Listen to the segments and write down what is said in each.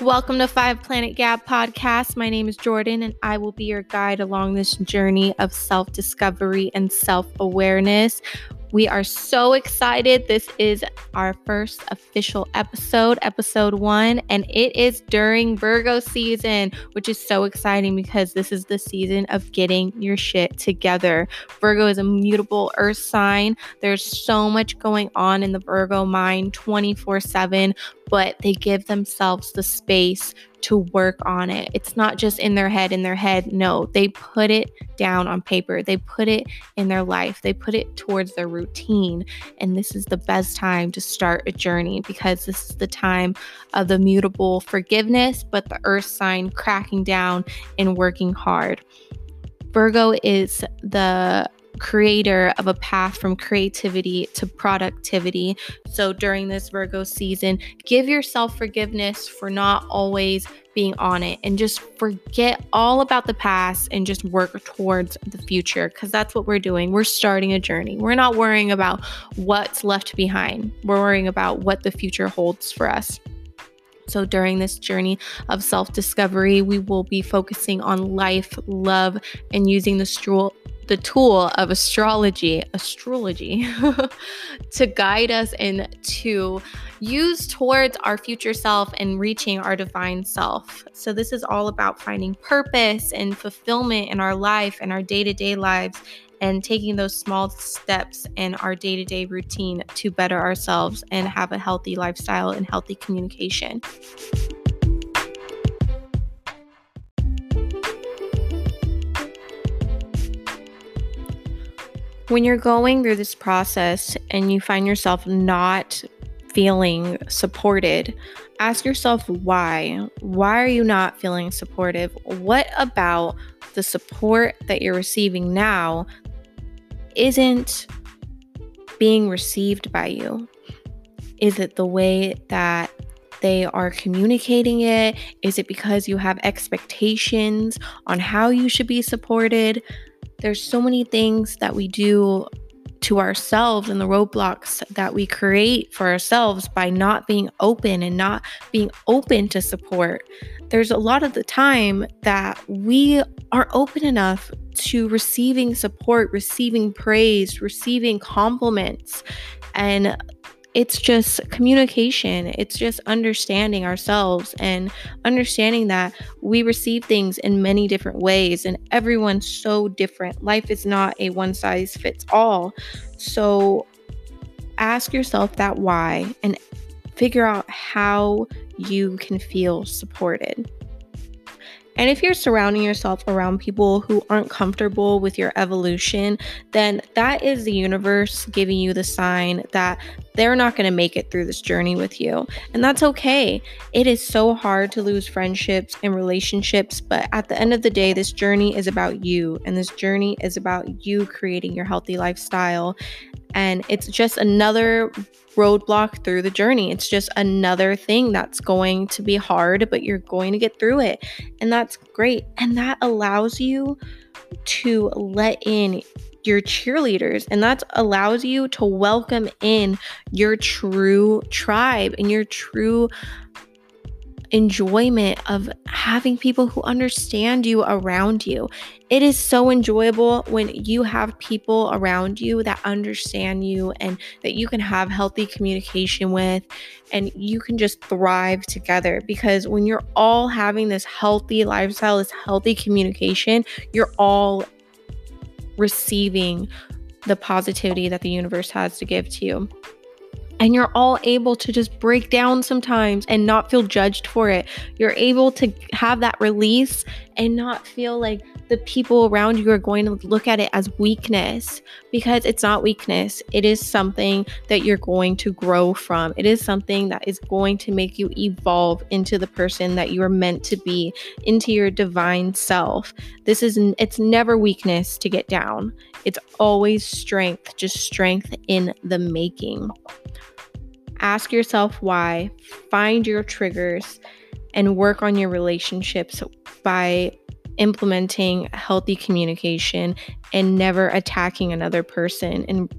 Welcome to Five Planet Gab podcast. My name is Jordan, and I will be your guide along this journey of self discovery and self awareness. We are so excited. This is our first official episode, episode one, and it is during Virgo season, which is so exciting because this is the season of getting your shit together. Virgo is a mutable earth sign. There's so much going on in the Virgo mind 24 7, but they give themselves the space to work on it. It's not just in their head, in their head. No, they put it down on paper. They put it in their life. They put it towards their routine. And this is the best time to start a journey because this is the time of the mutable forgiveness, but the earth sign cracking down and working hard. Virgo is the creator of a path from creativity to productivity. So during this Virgo season, give yourself forgiveness for not always being on it and just forget all about the past and just work towards the future because that's what we're doing. We're starting a journey. We're not worrying about what's left behind, we're worrying about what the future holds for us. So, during this journey of self discovery, we will be focusing on life, love, and using the stool the tool of astrology, astrology, to guide us and to use towards our future self and reaching our divine self. So, this is all about finding purpose and fulfillment in our life and our day to day lives and taking those small steps in our day to day routine to better ourselves and have a healthy lifestyle and healthy communication. When you're going through this process and you find yourself not feeling supported, ask yourself why. Why are you not feeling supportive? What about the support that you're receiving now isn't being received by you? Is it the way that they are communicating it? Is it because you have expectations on how you should be supported? There's so many things that we do to ourselves and the roadblocks that we create for ourselves by not being open and not being open to support. There's a lot of the time that we aren't open enough to receiving support, receiving praise, receiving compliments. And it's just communication. It's just understanding ourselves and understanding that we receive things in many different ways and everyone's so different. Life is not a one size fits all. So ask yourself that why and figure out how you can feel supported. And if you're surrounding yourself around people who aren't comfortable with your evolution, then that is the universe giving you the sign that they're not going to make it through this journey with you. And that's okay. It is so hard to lose friendships and relationships, but at the end of the day, this journey is about you. And this journey is about you creating your healthy lifestyle. And it's just another roadblock through the journey. It's just another thing that's going to be hard, but you're going to get through it. And that's great. And that allows you to let in your cheerleaders and that allows you to welcome in your true tribe and your true enjoyment of having people who understand you around you. It is so enjoyable when you have people around you that understand you and that you can have healthy communication with and you can just thrive together because when you're all having this healthy lifestyle, this healthy communication, you're all receiving the positivity that the universe has to give to you and you're all able to just break down sometimes and not feel judged for it. You're able to have that release and not feel like the people around you are going to look at it as weakness because it's not weakness. It is something that you're going to grow from. It is something that is going to make you evolve into the person that you are meant to be, into your divine self. This is it's never weakness to get down. It's always strength, just strength in the making. Ask yourself why, find your triggers, and work on your relationships by implementing healthy communication and never attacking another person and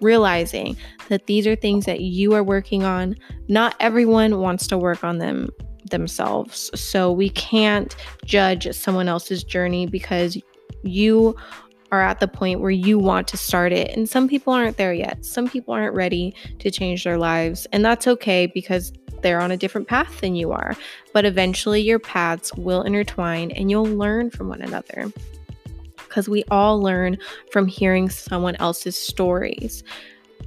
realizing that these are things that you are working on. Not everyone wants to work on them, themselves. So we can't judge someone else's journey because you are at the point where you want to start it. And some people aren't there yet. Some people aren't ready to change their lives. And that's okay because they're on a different path than you are. But eventually your paths will intertwine and you'll learn from one another. Because we all learn from hearing someone else's stories.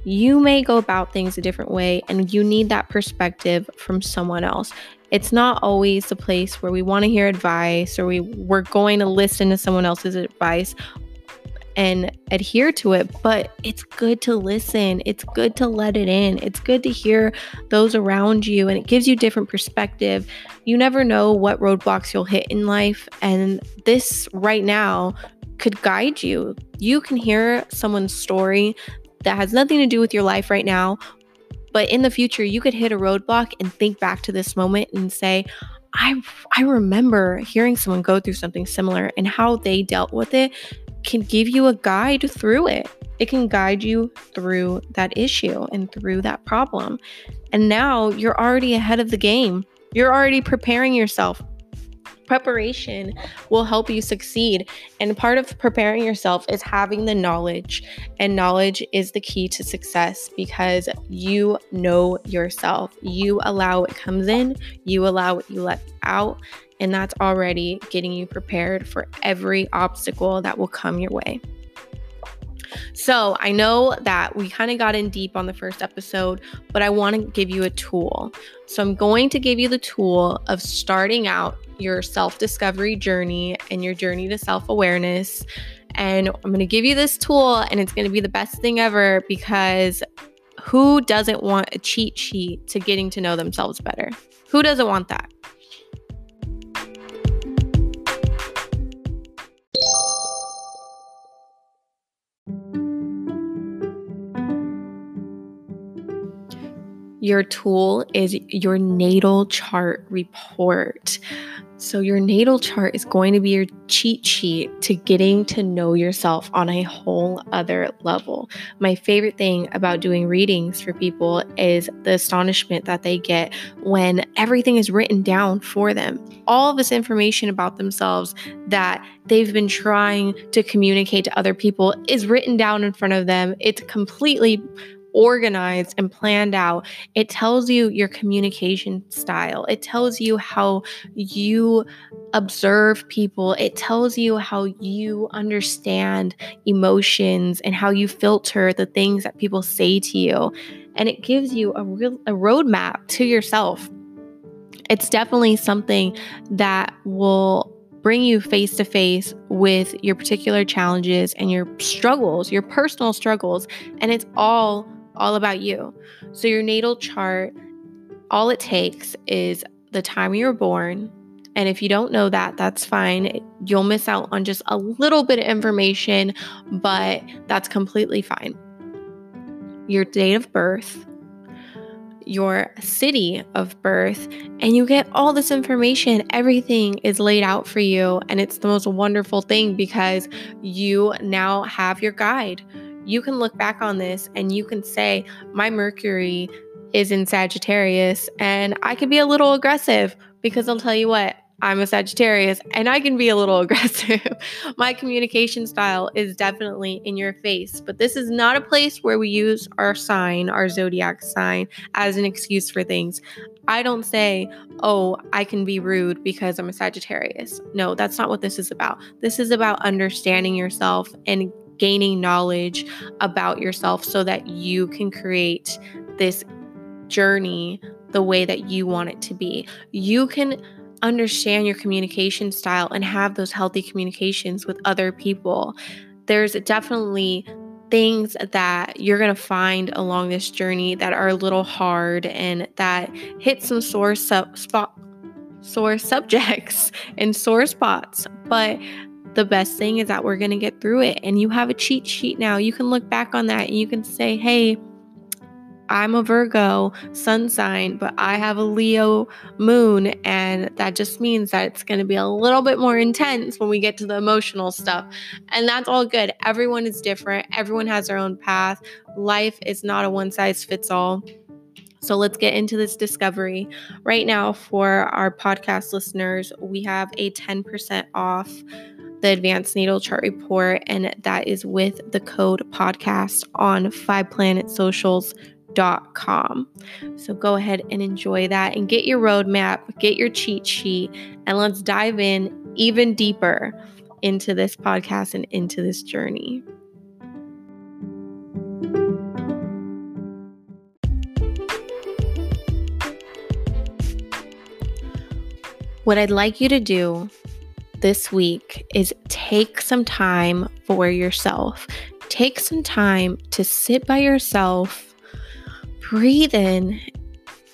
You may go about things a different way, and you need that perspective from someone else. It's not always the place where we want to hear advice or we, we're going to listen to someone else's advice and adhere to it, but it's good to listen. It's good to let it in. It's good to hear those around you and it gives you different perspective. You never know what roadblocks you'll hit in life and this right now could guide you. You can hear someone's story that has nothing to do with your life right now, but in the future you could hit a roadblock and think back to this moment and say, I I remember hearing someone go through something similar and how they dealt with it can give you a guide through it. It can guide you through that issue and through that problem. And now you're already ahead of the game. You're already preparing yourself. Preparation will help you succeed. And part of preparing yourself is having the knowledge. And knowledge is the key to success because you know yourself. You allow what comes in, you allow what you let out, and that's already getting you prepared for every obstacle that will come your way. So, I know that we kind of got in deep on the first episode, but I want to give you a tool. So, I'm going to give you the tool of starting out your self discovery journey and your journey to self awareness. And I'm going to give you this tool, and it's going to be the best thing ever because who doesn't want a cheat sheet to getting to know themselves better? Who doesn't want that? Your tool is your natal chart report. So, your natal chart is going to be your cheat sheet to getting to know yourself on a whole other level. My favorite thing about doing readings for people is the astonishment that they get when everything is written down for them. All this information about themselves that they've been trying to communicate to other people is written down in front of them. It's completely organized and planned out. It tells you your communication style, it tells you how you observe people, it tells you how you understand emotions and how you filter the things that people say to you. And it gives you a real a roadmap to yourself. It's definitely something that will bring you face to face with your particular challenges and your struggles, your personal struggles, and it's all all about you. So, your natal chart, all it takes is the time you were born. And if you don't know that, that's fine. You'll miss out on just a little bit of information, but that's completely fine. Your date of birth, your city of birth, and you get all this information. Everything is laid out for you, and it's the most wonderful thing because you now have your guide you can look back on this and you can say, My Mercury is in Sagittarius, and I can be a little aggressive because I'll tell you what, I'm a Sagittarius and I can be a little aggressive. My communication style is definitely in your face, but this is not a place where we use our sign, our zodiac sign, as an excuse for things. I don't say, oh, I can be rude because I'm a Sagittarius. No, that's not what this is about. This is about understanding yourself and gaining knowledge about yourself so that you can create this journey the way that you want it to be. You can understand your communication style and have those healthy communications with other people. There's definitely things that you're going to find along this journey that are a little hard and that hit some sore sub- spot sore subjects and sore spots but the best thing is that we're going to get through it. And you have a cheat sheet now. You can look back on that and you can say, hey, I'm a Virgo sun sign, but I have a Leo moon. And that just means that it's going to be a little bit more intense when we get to the emotional stuff. And that's all good. Everyone is different, everyone has their own path. Life is not a one size fits all. So let's get into this discovery. Right now, for our podcast listeners, we have a 10% off the advanced natal chart report, and that is with the code podcast on fiveplanetsocials.com. So go ahead and enjoy that and get your roadmap, get your cheat sheet, and let's dive in even deeper into this podcast and into this journey. What I'd like you to do this week is take some time for yourself. Take some time to sit by yourself, breathe in,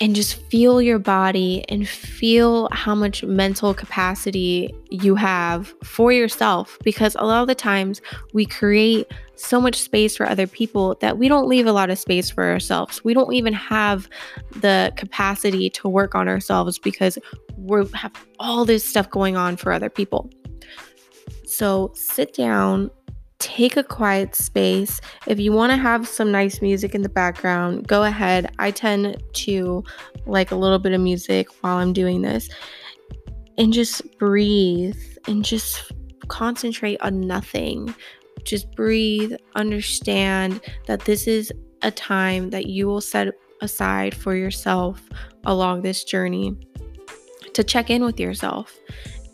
and just feel your body and feel how much mental capacity you have for yourself. Because a lot of the times we create so much space for other people that we don't leave a lot of space for ourselves. We don't even have the capacity to work on ourselves because we have all this stuff going on for other people. So sit down, take a quiet space. If you want to have some nice music in the background, go ahead. I tend to like a little bit of music while I'm doing this. And just breathe and just concentrate on nothing. Just breathe, understand that this is a time that you will set aside for yourself along this journey to check in with yourself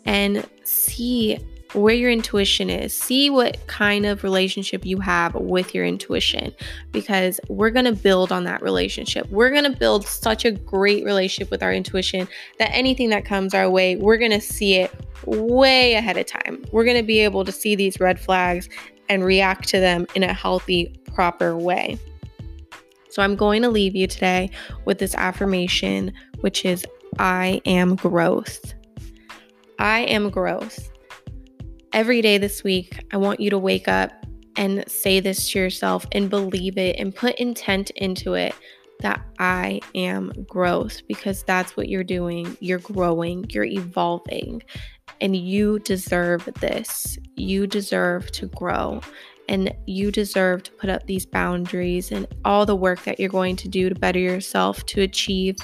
and see where your intuition is. See what kind of relationship you have with your intuition because we're going to build on that relationship. We're going to build such a great relationship with our intuition that anything that comes our way, we're going to see it way ahead of time. We're going to be able to see these red flags and react to them in a healthy, proper way. So I'm going to leave you today with this affirmation, which is I am growth. I am growth every day this week, I want you to wake up and say this to yourself and believe it and put intent into it that I am growth because that's what you're doing. You're growing, you're evolving, and you deserve this. You deserve to grow. And you deserve to put up these boundaries and all the work that you're going to do to better yourself to achieve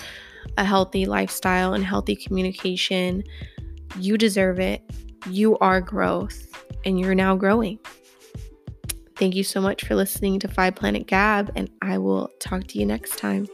a healthy lifestyle and healthy communication. You deserve it. You are growth and you're now growing. Thank you so much for listening to Five Planet Gab, and I will talk to you next time.